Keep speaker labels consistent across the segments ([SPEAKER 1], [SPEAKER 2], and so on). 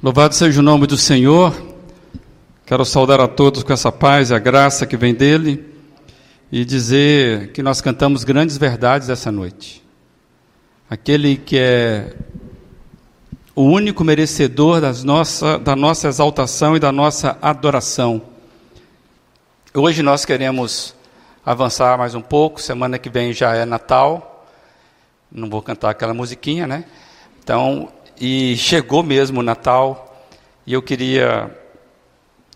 [SPEAKER 1] Louvado seja o nome do Senhor. Quero saudar a todos com essa paz e a graça que vem dele e dizer que nós cantamos grandes verdades essa noite. Aquele que é o único merecedor das nossa, da nossa exaltação e da nossa adoração. Hoje nós queremos avançar mais um pouco, semana que vem já é Natal. Não vou cantar aquela musiquinha, né? Então, e chegou mesmo o Natal, e eu queria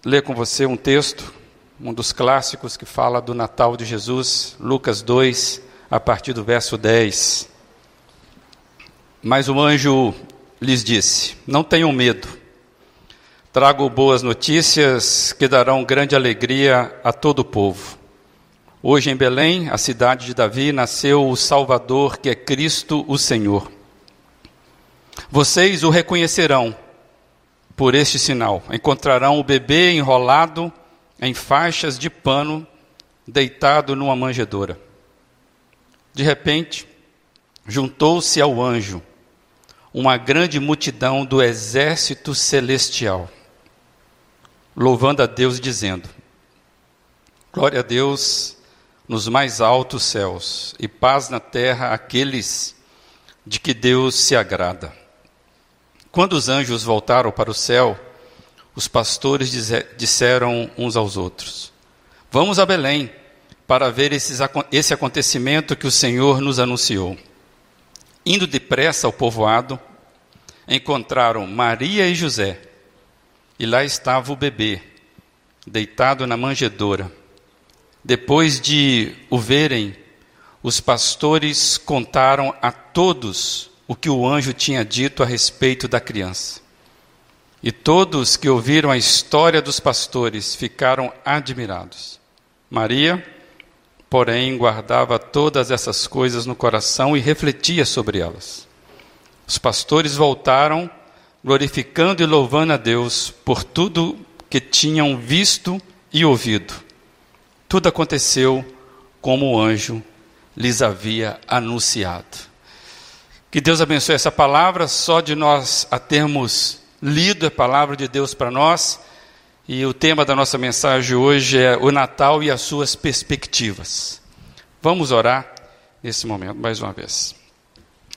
[SPEAKER 1] ler com você um texto, um dos clássicos que fala do Natal de Jesus, Lucas 2, a partir do verso 10. Mas o anjo lhes disse: Não tenham medo, trago boas notícias que darão grande alegria a todo o povo. Hoje em Belém, a cidade de Davi, nasceu o Salvador, que é Cristo o Senhor. Vocês o reconhecerão por este sinal: encontrarão o bebê enrolado em faixas de pano, deitado numa manjedoura. De repente, juntou-se ao anjo uma grande multidão do exército celestial, louvando a Deus, dizendo: Glória a Deus nos mais altos céus e paz na terra àqueles de que Deus se agrada. Quando os anjos voltaram para o céu, os pastores disseram uns aos outros: Vamos a Belém para ver esses, esse acontecimento que o Senhor nos anunciou. Indo depressa ao povoado, encontraram Maria e José, e lá estava o bebê, deitado na manjedoura. Depois de o verem, os pastores contaram a todos o que o anjo tinha dito a respeito da criança. E todos que ouviram a história dos pastores ficaram admirados. Maria, porém, guardava todas essas coisas no coração e refletia sobre elas. Os pastores voltaram, glorificando e louvando a Deus por tudo que tinham visto e ouvido. Tudo aconteceu como o anjo lhes havia anunciado. Que Deus abençoe essa palavra, só de nós a termos lido a palavra de Deus para nós. E o tema da nossa mensagem hoje é o Natal e as suas perspectivas. Vamos orar nesse momento mais uma vez.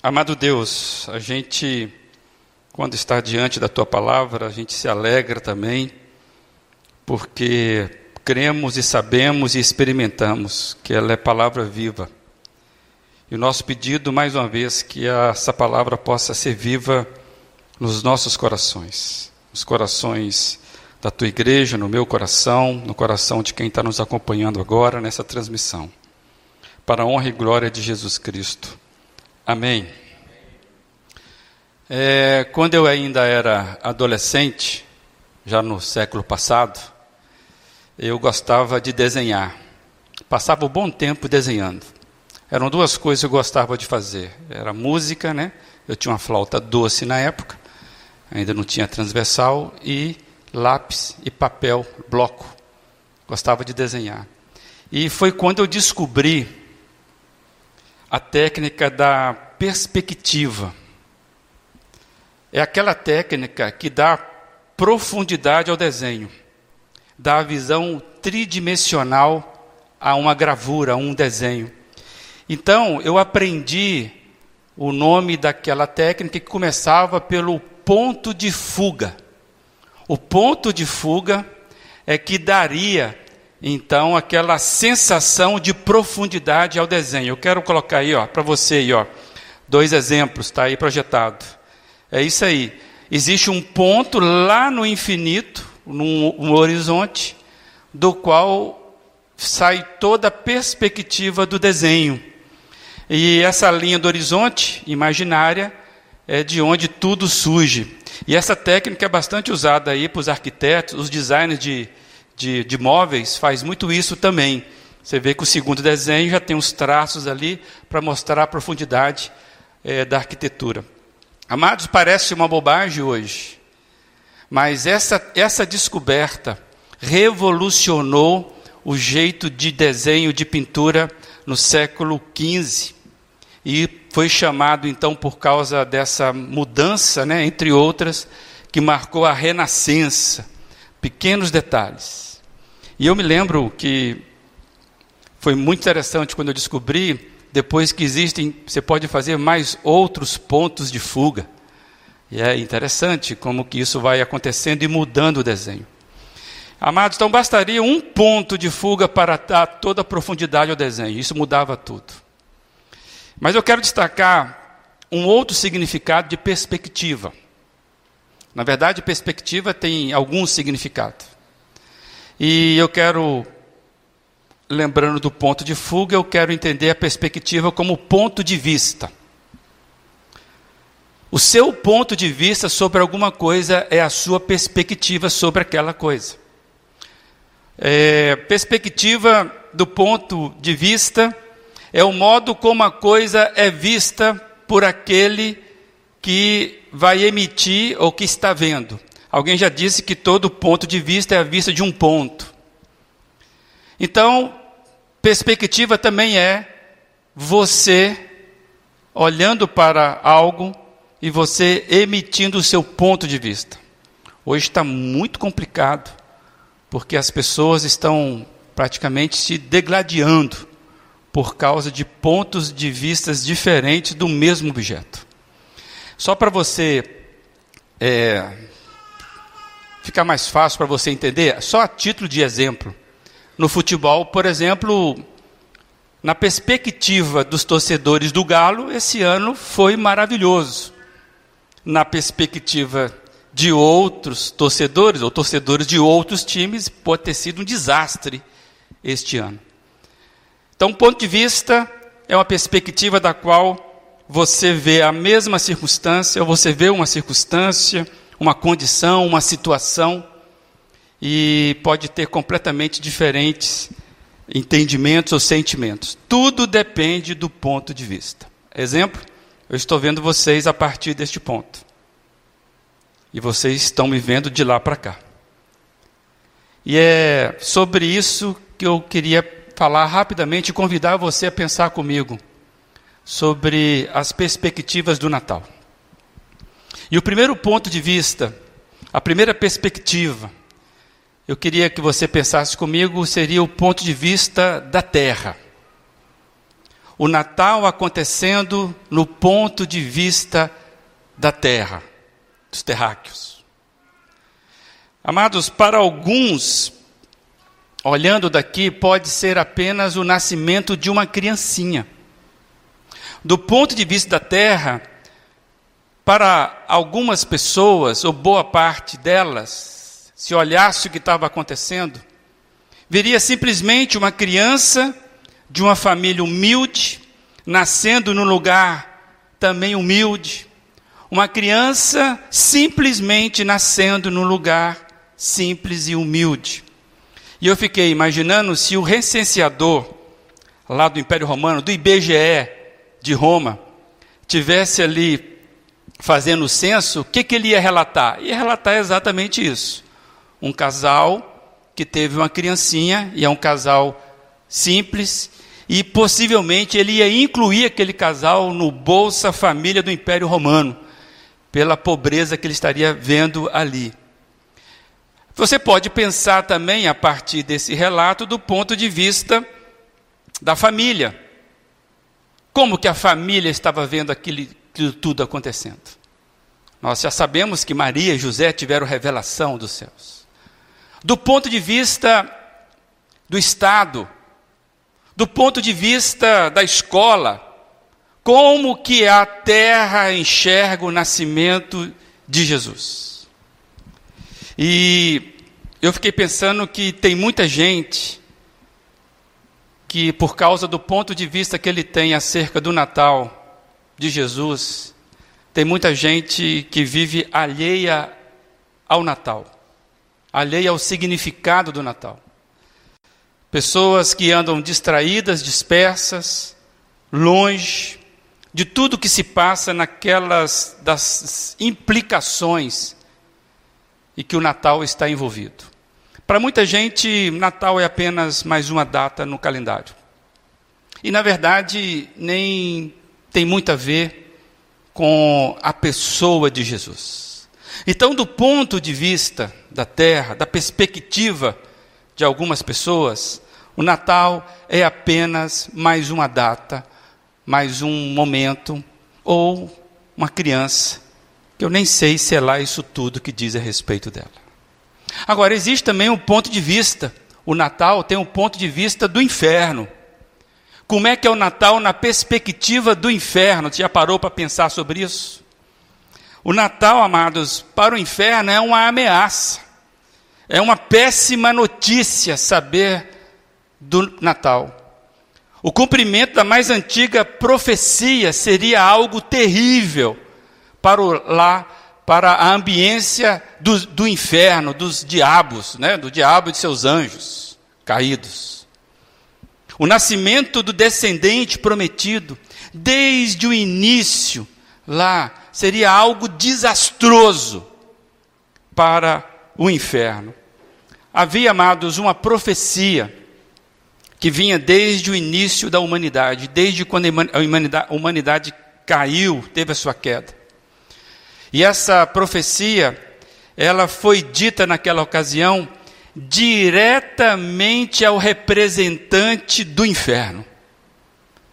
[SPEAKER 1] Amado Deus, a gente, quando está diante da tua palavra, a gente se alegra também, porque cremos e sabemos e experimentamos que ela é palavra viva e o nosso pedido, mais uma vez, que essa palavra possa ser viva nos nossos corações, nos corações da tua igreja, no meu coração, no coração de quem está nos acompanhando agora nessa transmissão. Para a honra e glória de Jesus Cristo. Amém. É, quando eu ainda era adolescente, já no século passado, eu gostava de desenhar. Passava um bom tempo desenhando. Eram duas coisas que eu gostava de fazer. Era música, né? Eu tinha uma flauta doce na época, ainda não tinha transversal, e lápis e papel, bloco. Gostava de desenhar. E foi quando eu descobri a técnica da perspectiva. É aquela técnica que dá profundidade ao desenho, dá a visão tridimensional a uma gravura, a um desenho. Então, eu aprendi o nome daquela técnica que começava pelo ponto de fuga. O ponto de fuga é que daria, então, aquela sensação de profundidade ao desenho. Eu quero colocar aí, ó, para você aí, ó, dois exemplos, está aí projetado. É isso aí. Existe um ponto lá no infinito, no horizonte, do qual sai toda a perspectiva do desenho. E essa linha do horizonte imaginária é de onde tudo surge. E essa técnica é bastante usada aí para os arquitetos, os designers de, de, de móveis faz muito isso também. Você vê que o segundo desenho já tem os traços ali para mostrar a profundidade é, da arquitetura. Amados, parece uma bobagem hoje, mas essa, essa descoberta revolucionou o jeito de desenho de pintura no século XV e foi chamado então por causa dessa mudança, né, entre outras, que marcou a renascença, pequenos detalhes. E eu me lembro que foi muito interessante quando eu descobri, depois que existem, você pode fazer mais outros pontos de fuga. E é interessante como que isso vai acontecendo e mudando o desenho. Amados, então bastaria um ponto de fuga para dar toda a profundidade ao desenho. Isso mudava tudo. Mas eu quero destacar um outro significado de perspectiva. Na verdade, perspectiva tem algum significado. E eu quero, lembrando do ponto de fuga, eu quero entender a perspectiva como ponto de vista. O seu ponto de vista sobre alguma coisa é a sua perspectiva sobre aquela coisa. É, perspectiva do ponto de vista é o modo como a coisa é vista por aquele que vai emitir ou que está vendo. Alguém já disse que todo ponto de vista é a vista de um ponto. Então, perspectiva também é você olhando para algo e você emitindo o seu ponto de vista. Hoje está muito complicado, porque as pessoas estão praticamente se degladiando por causa de pontos de vistas diferentes do mesmo objeto. Só para você é, ficar mais fácil para você entender, só a título de exemplo. No futebol, por exemplo, na perspectiva dos torcedores do Galo, esse ano foi maravilhoso na perspectiva de outros torcedores, ou torcedores de outros times, pode ter sido um desastre este ano. Então, ponto de vista é uma perspectiva da qual você vê a mesma circunstância, ou você vê uma circunstância, uma condição, uma situação, e pode ter completamente diferentes entendimentos ou sentimentos. Tudo depende do ponto de vista. Exemplo? Eu estou vendo vocês a partir deste ponto. E vocês estão me vendo de lá para cá. E é sobre isso que eu queria falar rapidamente e convidar você a pensar comigo sobre as perspectivas do Natal. E o primeiro ponto de vista, a primeira perspectiva, eu queria que você pensasse comigo, seria o ponto de vista da terra o Natal acontecendo no ponto de vista da terra, dos terráqueos. Amados, para alguns, olhando daqui, pode ser apenas o nascimento de uma criancinha. Do ponto de vista da terra, para algumas pessoas, ou boa parte delas, se olhasse o que estava acontecendo, veria simplesmente uma criança de uma família humilde, nascendo num lugar também humilde. Uma criança simplesmente nascendo num lugar simples e humilde. E eu fiquei imaginando se o recenseador lá do Império Romano, do IBGE de Roma, tivesse ali fazendo o censo, o que, que ele ia relatar? Ia relatar exatamente isso. Um casal que teve uma criancinha, e é um casal simples, e possivelmente ele ia incluir aquele casal no Bolsa Família do Império Romano, pela pobreza que ele estaria vendo ali. Você pode pensar também, a partir desse relato, do ponto de vista da família. Como que a família estava vendo aquilo, aquilo tudo acontecendo? Nós já sabemos que Maria e José tiveram revelação dos céus. Do ponto de vista do Estado, do ponto de vista da escola, como que a terra enxerga o nascimento de Jesus. E eu fiquei pensando que tem muita gente que, por causa do ponto de vista que ele tem acerca do Natal de Jesus, tem muita gente que vive alheia ao Natal, alheia ao significado do Natal. Pessoas que andam distraídas, dispersas, longe de tudo que se passa naquelas das implicações e que o Natal está envolvido. Para muita gente, Natal é apenas mais uma data no calendário. E na verdade, nem tem muito a ver com a pessoa de Jesus. Então, do ponto de vista da terra, da perspectiva de algumas pessoas, o Natal é apenas mais uma data, mais um momento, ou uma criança, que eu nem sei se é isso tudo que diz a respeito dela. Agora, existe também um ponto de vista. O Natal tem um ponto de vista do inferno. Como é que é o Natal na perspectiva do inferno? Você já parou para pensar sobre isso? O Natal, amados, para o inferno é uma ameaça. É uma péssima notícia saber do Natal. O cumprimento da mais antiga profecia seria algo terrível para o lá, para a ambiência do, do inferno, dos diabos, né? do diabo e de seus anjos caídos. O nascimento do descendente prometido, desde o início, lá, seria algo desastroso para o inferno. Havia, amados, uma profecia que vinha desde o início da humanidade, desde quando a humanidade, a humanidade caiu, teve a sua queda. E essa profecia, ela foi dita naquela ocasião diretamente ao representante do inferno.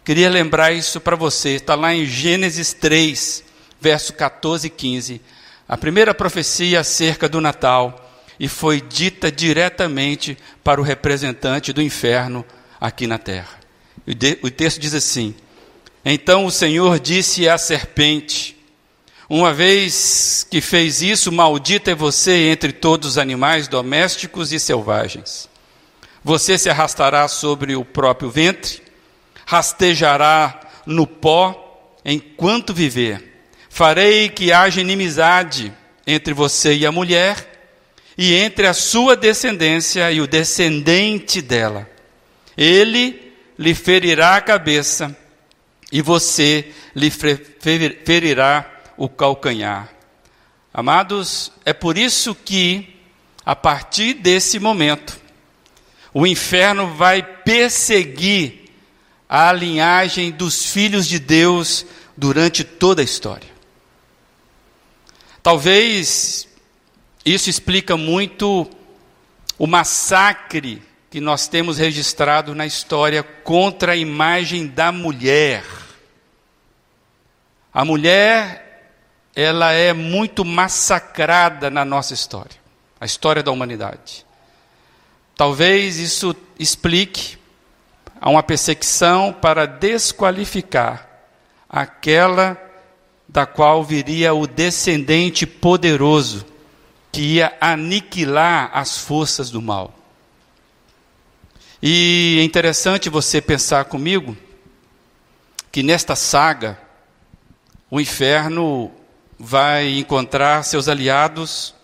[SPEAKER 1] Queria lembrar isso para você, está lá em Gênesis 3, verso 14 e 15. A primeira profecia acerca do Natal e foi dita diretamente para o representante do inferno aqui na terra. O texto diz assim: Então o Senhor disse à serpente: Uma vez que fez isso, maldita é você entre todos os animais domésticos e selvagens. Você se arrastará sobre o próprio ventre, rastejará no pó enquanto viver Farei que haja inimizade entre você e a mulher, e entre a sua descendência e o descendente dela. Ele lhe ferirá a cabeça, e você lhe ferirá o calcanhar. Amados, é por isso que, a partir desse momento, o inferno vai perseguir a linhagem dos filhos de Deus durante toda a história. Talvez isso explica muito o massacre que nós temos registrado na história contra a imagem da mulher. A mulher, ela é muito massacrada na nossa história, a história da humanidade. Talvez isso explique a uma perseguição para desqualificar aquela da qual viria o descendente poderoso, que ia aniquilar as forças do mal. E é interessante você pensar comigo que nesta saga, o inferno vai encontrar seus aliados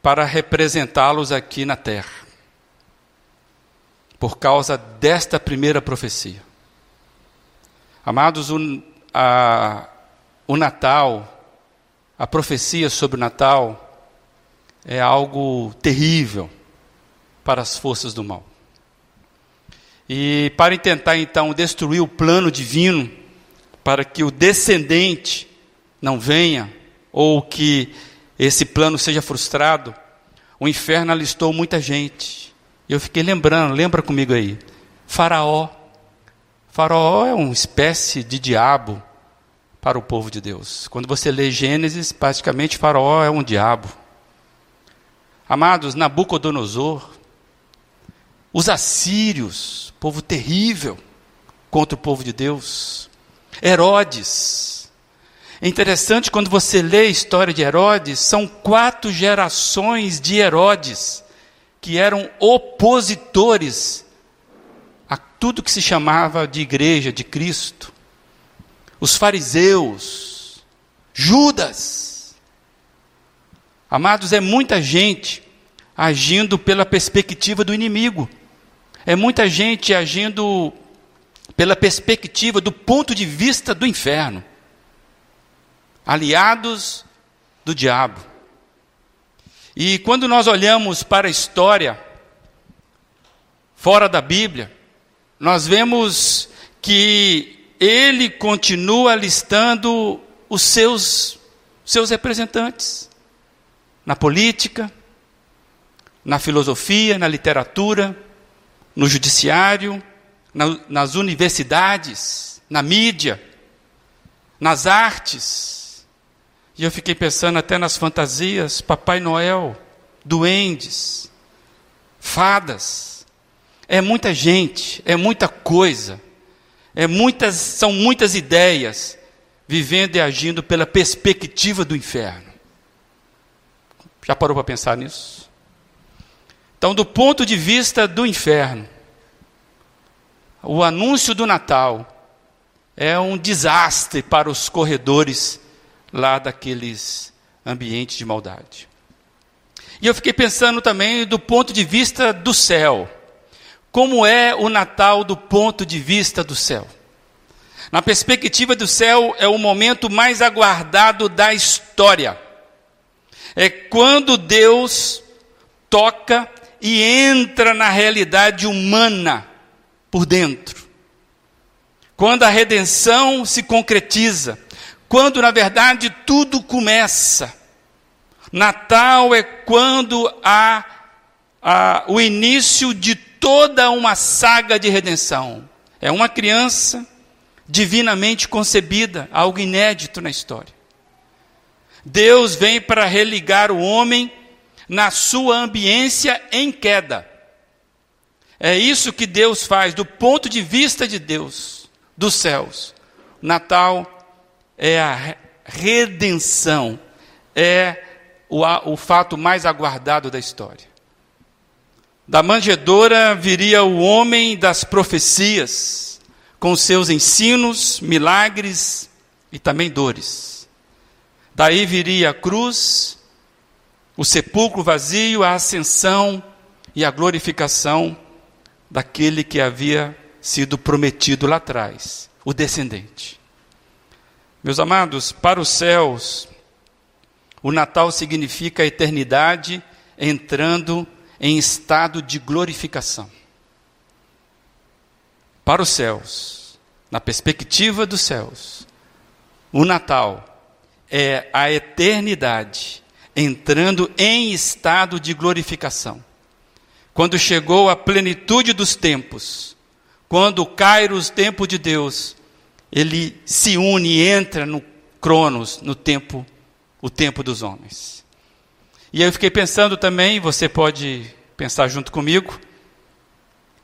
[SPEAKER 1] para representá-los aqui na terra, por causa desta primeira profecia. Amados, a, o Natal, a profecia sobre o Natal, é algo terrível para as forças do mal. E para tentar então destruir o plano divino, para que o descendente não venha, ou que esse plano seja frustrado, o inferno alistou muita gente. Eu fiquei lembrando, lembra comigo aí, Faraó. Faraó é uma espécie de diabo para o povo de Deus. Quando você lê Gênesis, praticamente Faraó é um diabo. Amados, Nabucodonosor, os assírios, povo terrível contra o povo de Deus. Herodes. É interessante quando você lê a história de Herodes, são quatro gerações de Herodes que eram opositores a tudo que se chamava de igreja de Cristo os fariseus, Judas. Amados, é muita gente agindo pela perspectiva do inimigo. É muita gente agindo pela perspectiva do ponto de vista do inferno. Aliados do diabo. E quando nós olhamos para a história fora da Bíblia, nós vemos que ele continua listando os seus, seus representantes. na política, na filosofia, na literatura, no judiciário, na, nas universidades, na mídia, nas artes. E eu fiquei pensando até nas fantasias: Papai Noel, duendes, fadas. É muita gente, é muita coisa, é muitas, são muitas ideias vivendo e agindo pela perspectiva do inferno. Já parou para pensar nisso? Então, do ponto de vista do inferno, o anúncio do Natal é um desastre para os corredores lá daqueles ambientes de maldade. E eu fiquei pensando também do ponto de vista do céu. Como é o Natal do ponto de vista do céu? Na perspectiva do céu, é o momento mais aguardado da história. É quando Deus toca e entra na realidade humana por dentro. Quando a redenção se concretiza, quando na verdade tudo começa. Natal é quando há, há o início de toda uma saga de redenção. É uma criança divinamente concebida, algo inédito na história. Deus vem para religar o homem na sua ambiência em queda. É isso que Deus faz do ponto de vista de Deus, dos céus. Natal é a redenção, é o, o fato mais aguardado da história. Da manjedoura viria o homem das profecias, com seus ensinos, milagres e também dores. Daí viria a cruz, o sepulcro vazio, a ascensão e a glorificação daquele que havia sido prometido lá atrás, o descendente. Meus amados, para os céus, o Natal significa a eternidade entrando em estado de glorificação. Para os céus, na perspectiva dos céus, o Natal é a eternidade entrando em estado de glorificação. Quando chegou a plenitude dos tempos, quando o Kairos, tempo de Deus, ele se une e entra no Cronos, no tempo o tempo dos homens. E eu fiquei pensando também, você pode pensar junto comigo,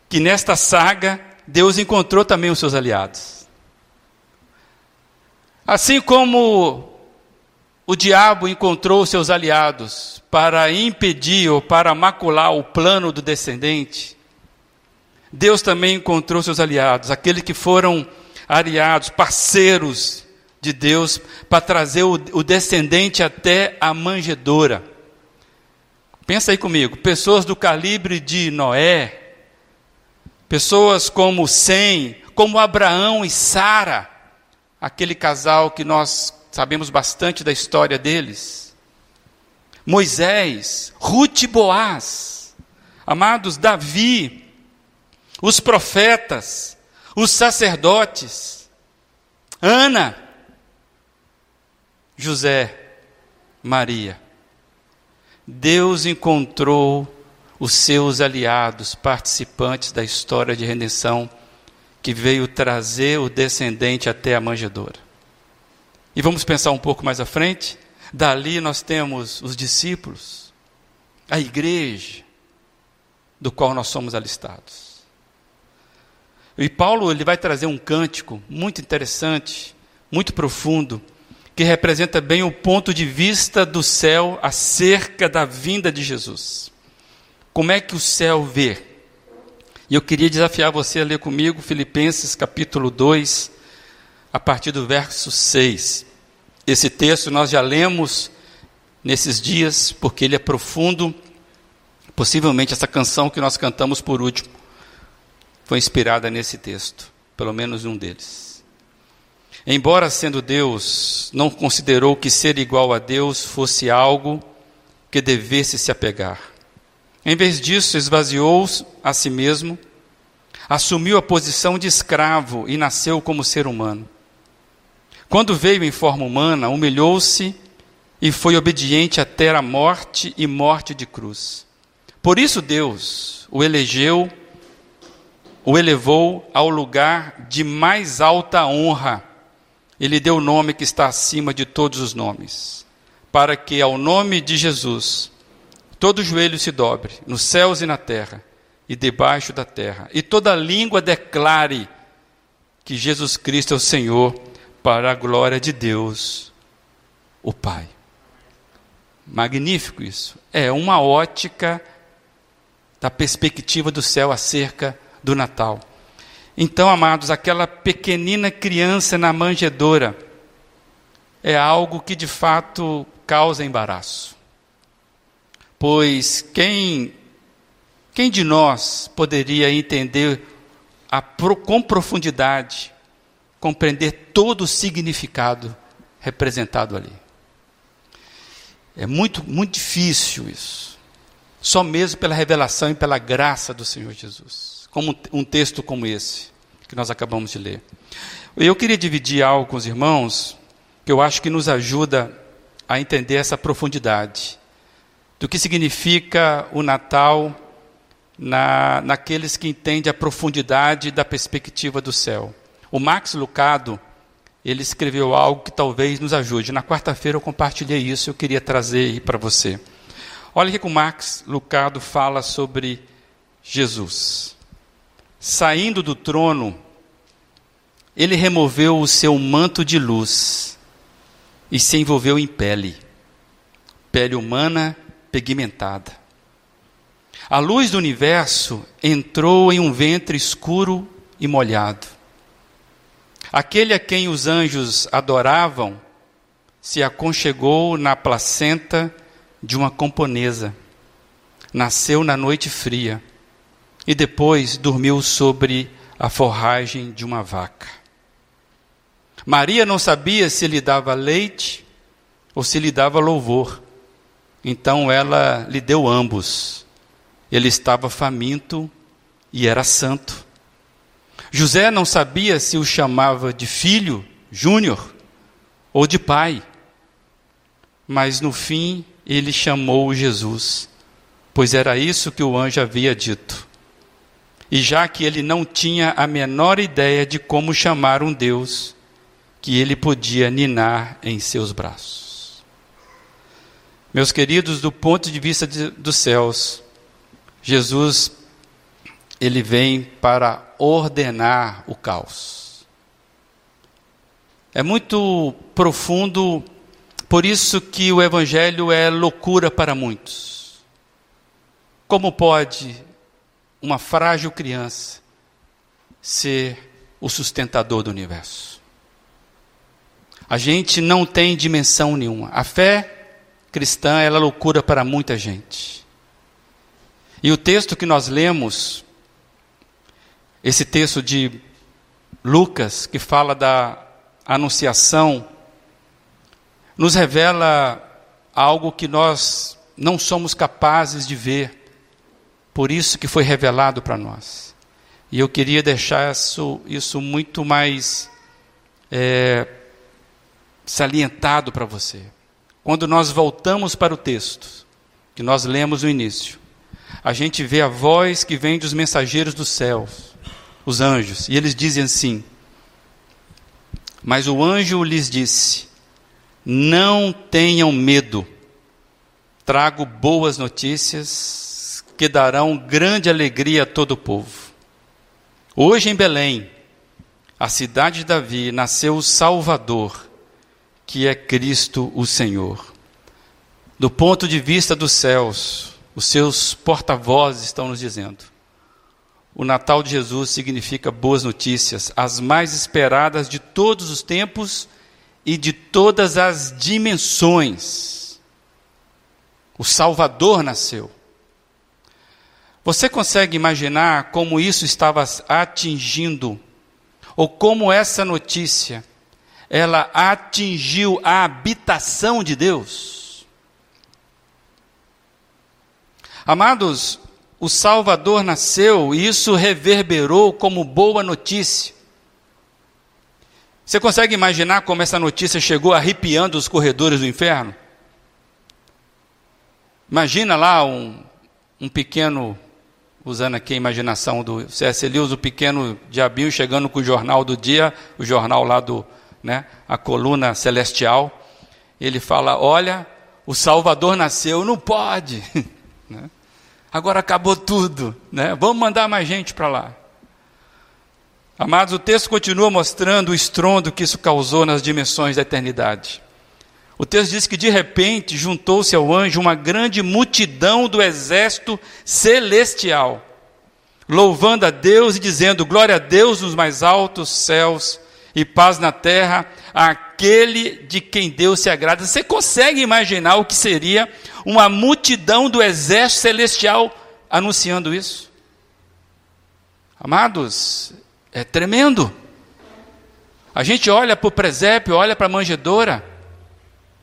[SPEAKER 1] que nesta saga Deus encontrou também os seus aliados. Assim como o diabo encontrou os seus aliados para impedir ou para macular o plano do descendente, Deus também encontrou seus aliados, aqueles que foram aliados, parceiros de Deus para trazer o, o descendente até a manjedoura. Pensa aí comigo, pessoas do calibre de Noé, pessoas como Sem, como Abraão e Sara, aquele casal que nós sabemos bastante da história deles. Moisés, Ruth e Boaz, amados, Davi, os profetas, os sacerdotes, Ana, José, Maria. Deus encontrou os seus aliados, participantes da história de redenção, que veio trazer o descendente até a manjedoura. E vamos pensar um pouco mais à frente. Dali nós temos os discípulos, a igreja, do qual nós somos alistados. E Paulo ele vai trazer um cântico muito interessante, muito profundo, que representa bem o ponto de vista do céu acerca da vinda de Jesus. Como é que o céu vê? E eu queria desafiar você a ler comigo Filipenses capítulo 2, a partir do verso 6. Esse texto nós já lemos nesses dias, porque ele é profundo. Possivelmente essa canção que nós cantamos por último foi inspirada nesse texto, pelo menos um deles. Embora sendo Deus, não considerou que ser igual a Deus fosse algo que devesse se apegar. Em vez disso, esvaziou a si mesmo, assumiu a posição de escravo e nasceu como ser humano. Quando veio em forma humana, humilhou-se e foi obediente até a morte e morte de cruz. Por isso Deus o elegeu, o elevou ao lugar de mais alta honra. Ele deu o nome que está acima de todos os nomes, para que ao nome de Jesus todo joelho se dobre, nos céus e na terra, e debaixo da terra, e toda língua declare que Jesus Cristo é o Senhor, para a glória de Deus, o Pai. Magnífico isso. É uma ótica da perspectiva do céu acerca do Natal. Então, amados, aquela pequenina criança na manjedoura é algo que de fato causa embaraço. Pois quem quem de nós poderia entender a, com profundidade, compreender todo o significado representado ali? É muito, muito difícil isso. Só mesmo pela revelação e pela graça do Senhor Jesus. Como um texto como esse, que nós acabamos de ler. Eu queria dividir algo com os irmãos, que eu acho que nos ajuda a entender essa profundidade. Do que significa o Natal na, naqueles que entendem a profundidade da perspectiva do céu. O Max Lucado, ele escreveu algo que talvez nos ajude. Na quarta-feira eu compartilhei isso, eu queria trazer para você. Olha o que o Max Lucado fala sobre Jesus. Saindo do trono, ele removeu o seu manto de luz e se envolveu em pele, pele humana pigmentada. A luz do universo entrou em um ventre escuro e molhado. Aquele a quem os anjos adoravam se aconchegou na placenta de uma camponesa. Nasceu na noite fria e depois dormiu sobre a forragem de uma vaca. Maria não sabia se lhe dava leite ou se lhe dava louvor. Então ela lhe deu ambos. Ele estava faminto e era santo. José não sabia se o chamava de filho, Júnior, ou de pai. Mas no fim ele chamou Jesus, pois era isso que o anjo havia dito. E já que ele não tinha a menor ideia de como chamar um Deus, que ele podia ninar em seus braços. Meus queridos, do ponto de vista de, dos céus, Jesus ele vem para ordenar o caos. É muito profundo, por isso que o evangelho é loucura para muitos. Como pode uma frágil criança ser o sustentador do universo? A gente não tem dimensão nenhuma. A fé cristã é loucura para muita gente. E o texto que nós lemos, esse texto de Lucas, que fala da anunciação, nos revela algo que nós não somos capazes de ver, por isso que foi revelado para nós. E eu queria deixar isso, isso muito mais é, salientado para você. Quando nós voltamos para o texto, que nós lemos no início, a gente vê a voz que vem dos mensageiros dos céus, os anjos, e eles dizem assim: Mas o anjo lhes disse: Não tenham medo, trago boas notícias que darão grande alegria a todo o povo. Hoje em Belém, a cidade de Davi, nasceu o Salvador, que é Cristo o Senhor. Do ponto de vista dos céus, os seus porta-vozes estão nos dizendo. O Natal de Jesus significa boas notícias, as mais esperadas de todos os tempos e de todas as dimensões. O Salvador nasceu. Você consegue imaginar como isso estava atingindo, ou como essa notícia, ela atingiu a habitação de Deus? Amados, o Salvador nasceu e isso reverberou como boa notícia. Você consegue imaginar como essa notícia chegou arrepiando os corredores do inferno? Imagina lá um, um pequeno, usando aqui a imaginação do C.S. Lewis, o pequeno diabinho chegando com o jornal do dia, o jornal lá do, né, a coluna celestial. Ele fala: Olha, o Salvador nasceu, não pode. Né? Agora acabou tudo, né? Vamos mandar mais gente para lá. Amados, o texto continua mostrando o estrondo que isso causou nas dimensões da eternidade. O texto diz que de repente juntou-se ao anjo uma grande multidão do exército celestial, louvando a Deus e dizendo: Glória a Deus nos mais altos céus e paz na terra àquele de quem Deus se agrada. Você consegue imaginar o que seria uma multidão do exército celestial anunciando isso? Amados, é tremendo. A gente olha para o presépio, olha para a manjedoura,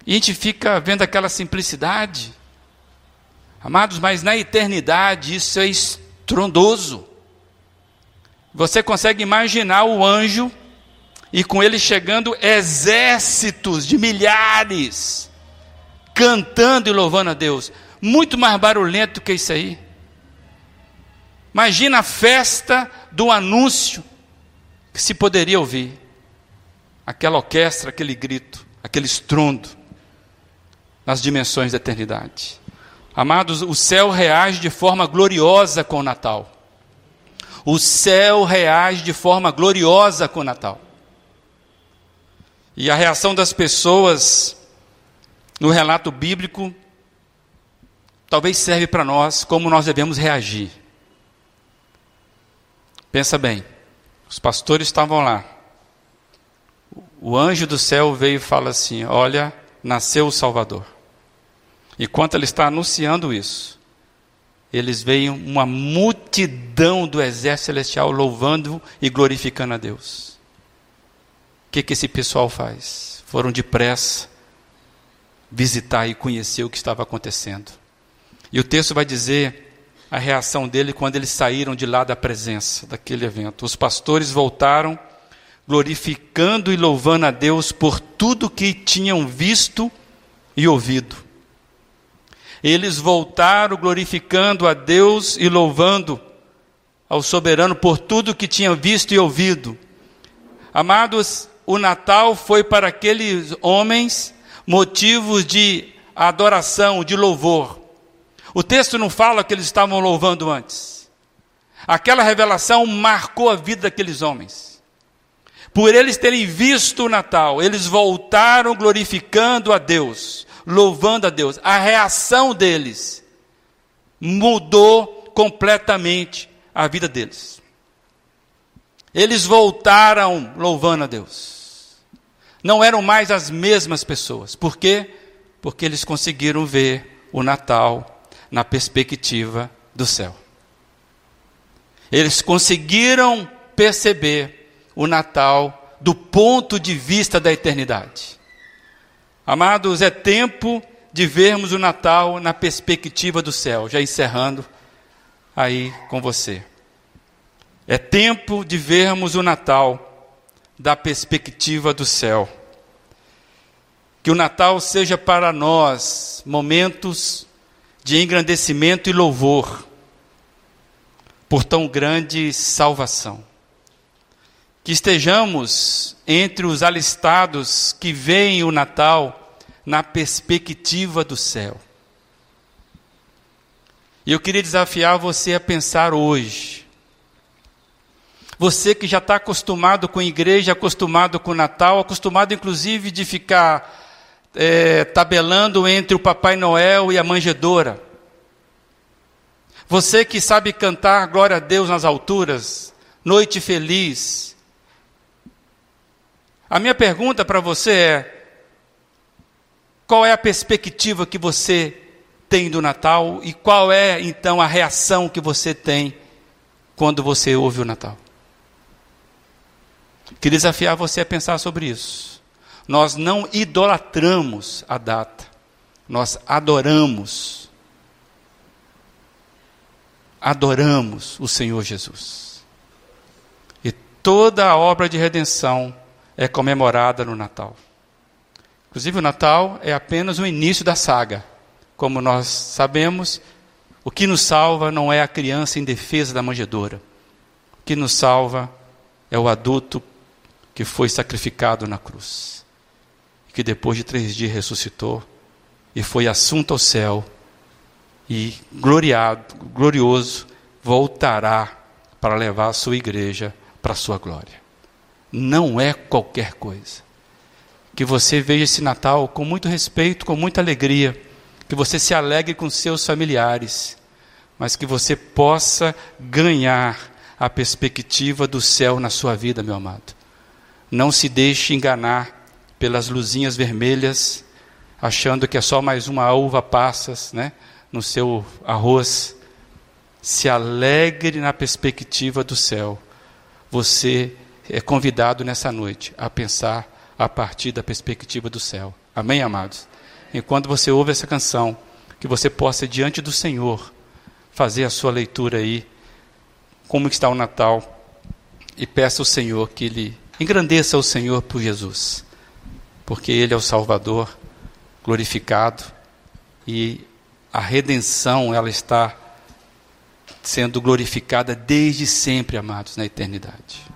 [SPEAKER 1] e a gente fica vendo aquela simplicidade. Amados, mas na eternidade isso é estrondoso. Você consegue imaginar o anjo e com ele chegando exércitos de milhares, cantando e louvando a Deus. Muito mais barulhento que isso aí. Imagina a festa do anúncio que se poderia ouvir. Aquela orquestra, aquele grito, aquele estrondo nas dimensões da eternidade. Amados, o céu reage de forma gloriosa com o Natal. O céu reage de forma gloriosa com o Natal. E a reação das pessoas no relato bíblico talvez serve para nós como nós devemos reagir. Pensa bem, os pastores estavam lá. O anjo do céu veio e fala assim: Olha, nasceu o Salvador. E quando ele está anunciando isso, eles veem uma multidão do exército celestial louvando e glorificando a Deus. O que, que esse pessoal faz? Foram depressa visitar e conhecer o que estava acontecendo. E o texto vai dizer a reação dele quando eles saíram de lá da presença daquele evento. Os pastores voltaram glorificando e louvando a Deus por tudo que tinham visto e ouvido. Eles voltaram glorificando a Deus e louvando ao soberano por tudo que tinham visto e ouvido. Amados, o Natal foi para aqueles homens motivos de adoração, de louvor. O texto não fala que eles estavam louvando antes. Aquela revelação marcou a vida daqueles homens. Por eles terem visto o Natal, eles voltaram glorificando a Deus, louvando a Deus. A reação deles mudou completamente a vida deles. Eles voltaram louvando a Deus não eram mais as mesmas pessoas. Por quê? Porque eles conseguiram ver o Natal na perspectiva do céu. Eles conseguiram perceber o Natal do ponto de vista da eternidade. Amados, é tempo de vermos o Natal na perspectiva do céu. Já encerrando aí com você. É tempo de vermos o Natal da perspectiva do céu. Que o Natal seja para nós momentos de engrandecimento e louvor por tão grande salvação. Que estejamos entre os alistados que veem o Natal na perspectiva do céu. E eu queria desafiar você a pensar hoje você que já está acostumado com igreja, acostumado com Natal, acostumado inclusive de ficar é, tabelando entre o Papai Noel e a manjedora. Você que sabe cantar glória a Deus nas alturas, noite feliz. A minha pergunta para você é: qual é a perspectiva que você tem do Natal e qual é então a reação que você tem quando você ouve o Natal? Queria desafiar você a pensar sobre isso. Nós não idolatramos a data, nós adoramos. Adoramos o Senhor Jesus. E toda a obra de redenção é comemorada no Natal. Inclusive, o Natal é apenas o início da saga. como nós sabemos, o que nos salva não é a criança em defesa da manjedoura. O que nos salva é o adulto que foi sacrificado na cruz. Que depois de três dias ressuscitou e foi assunto ao céu e gloriado, glorioso, voltará para levar a sua igreja para a sua glória. Não é qualquer coisa. Que você veja esse Natal com muito respeito, com muita alegria, que você se alegre com seus familiares, mas que você possa ganhar a perspectiva do céu na sua vida, meu amado. Não se deixe enganar pelas luzinhas vermelhas, achando que é só mais uma uva passas, né, no seu arroz. Se alegre na perspectiva do céu. Você é convidado nessa noite a pensar a partir da perspectiva do céu. Amém, amados? Enquanto você ouve essa canção, que você possa, diante do Senhor, fazer a sua leitura aí, como está o Natal, e peça ao Senhor que Ele engrandeça o Senhor por Jesus, porque Ele é o Salvador glorificado e a redenção ela está sendo glorificada desde sempre, amados, na eternidade.